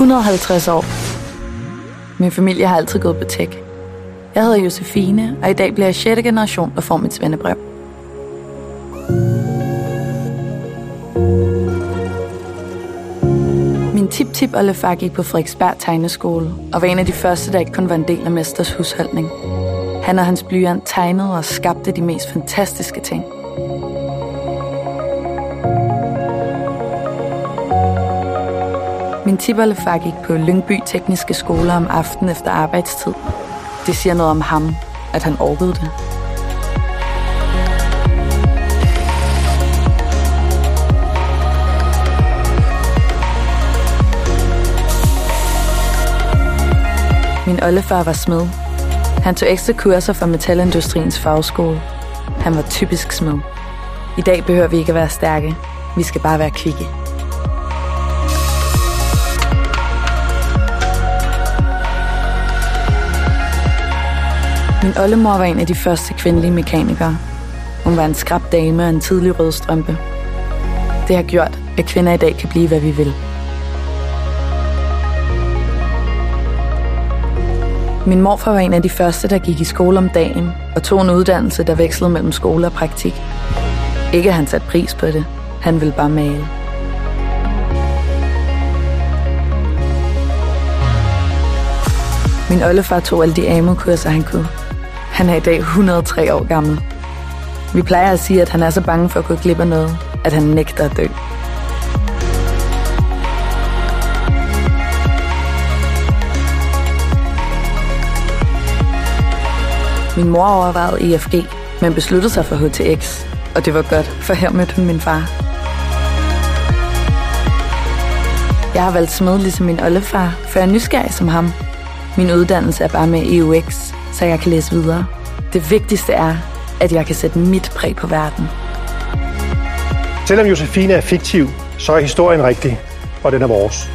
150 år. Min familie har altid gået på tech. Jeg hedder Josefine, og i dag bliver jeg 6. generation, der får mit svendebrev. Min tip-tip oldefar gik på Frederiksberg Tegneskole, og var en af de første, der ikke kun var en del af mesters husholdning. Han og hans blyant tegnede og skabte de mest fantastiske ting. Min tipoldefar gik på Lyngby Tekniske Skole om aftenen efter arbejdstid. Det siger noget om ham, at han orkede det. Min oldefar var smed. Han tog ekstra kurser fra metalindustriens fagskole. Han var typisk smed. I dag behøver vi ikke at være stærke. Vi skal bare være kvikke. Min oldemor var en af de første kvindelige mekanikere. Hun var en skrab dame og en tidlig rød strømpe. Det har gjort, at kvinder i dag kan blive, hvad vi vil. Min morfar var en af de første, der gik i skole om dagen og tog en uddannelse, der vekslede mellem skole og praktik. Ikke at han satte pris på det. Han ville bare male. Min oldefar tog alle de AMO-kurser, han kunne. Han er i dag 103 år gammel. Vi plejer at sige, at han er så bange for at gå glip af noget, at han nægter at dø. Min mor overvejede EFG, men besluttede sig for HTX, og det var godt, for her mødte hun min far. Jeg har valgt smed ligesom min oldefar, for jeg er nysgerrig som ham. Min uddannelse er bare med EUX, så jeg kan læse videre. Det vigtigste er, at jeg kan sætte mit præg på verden. Selvom Josefine er fiktiv, så er historien rigtig, og den er vores.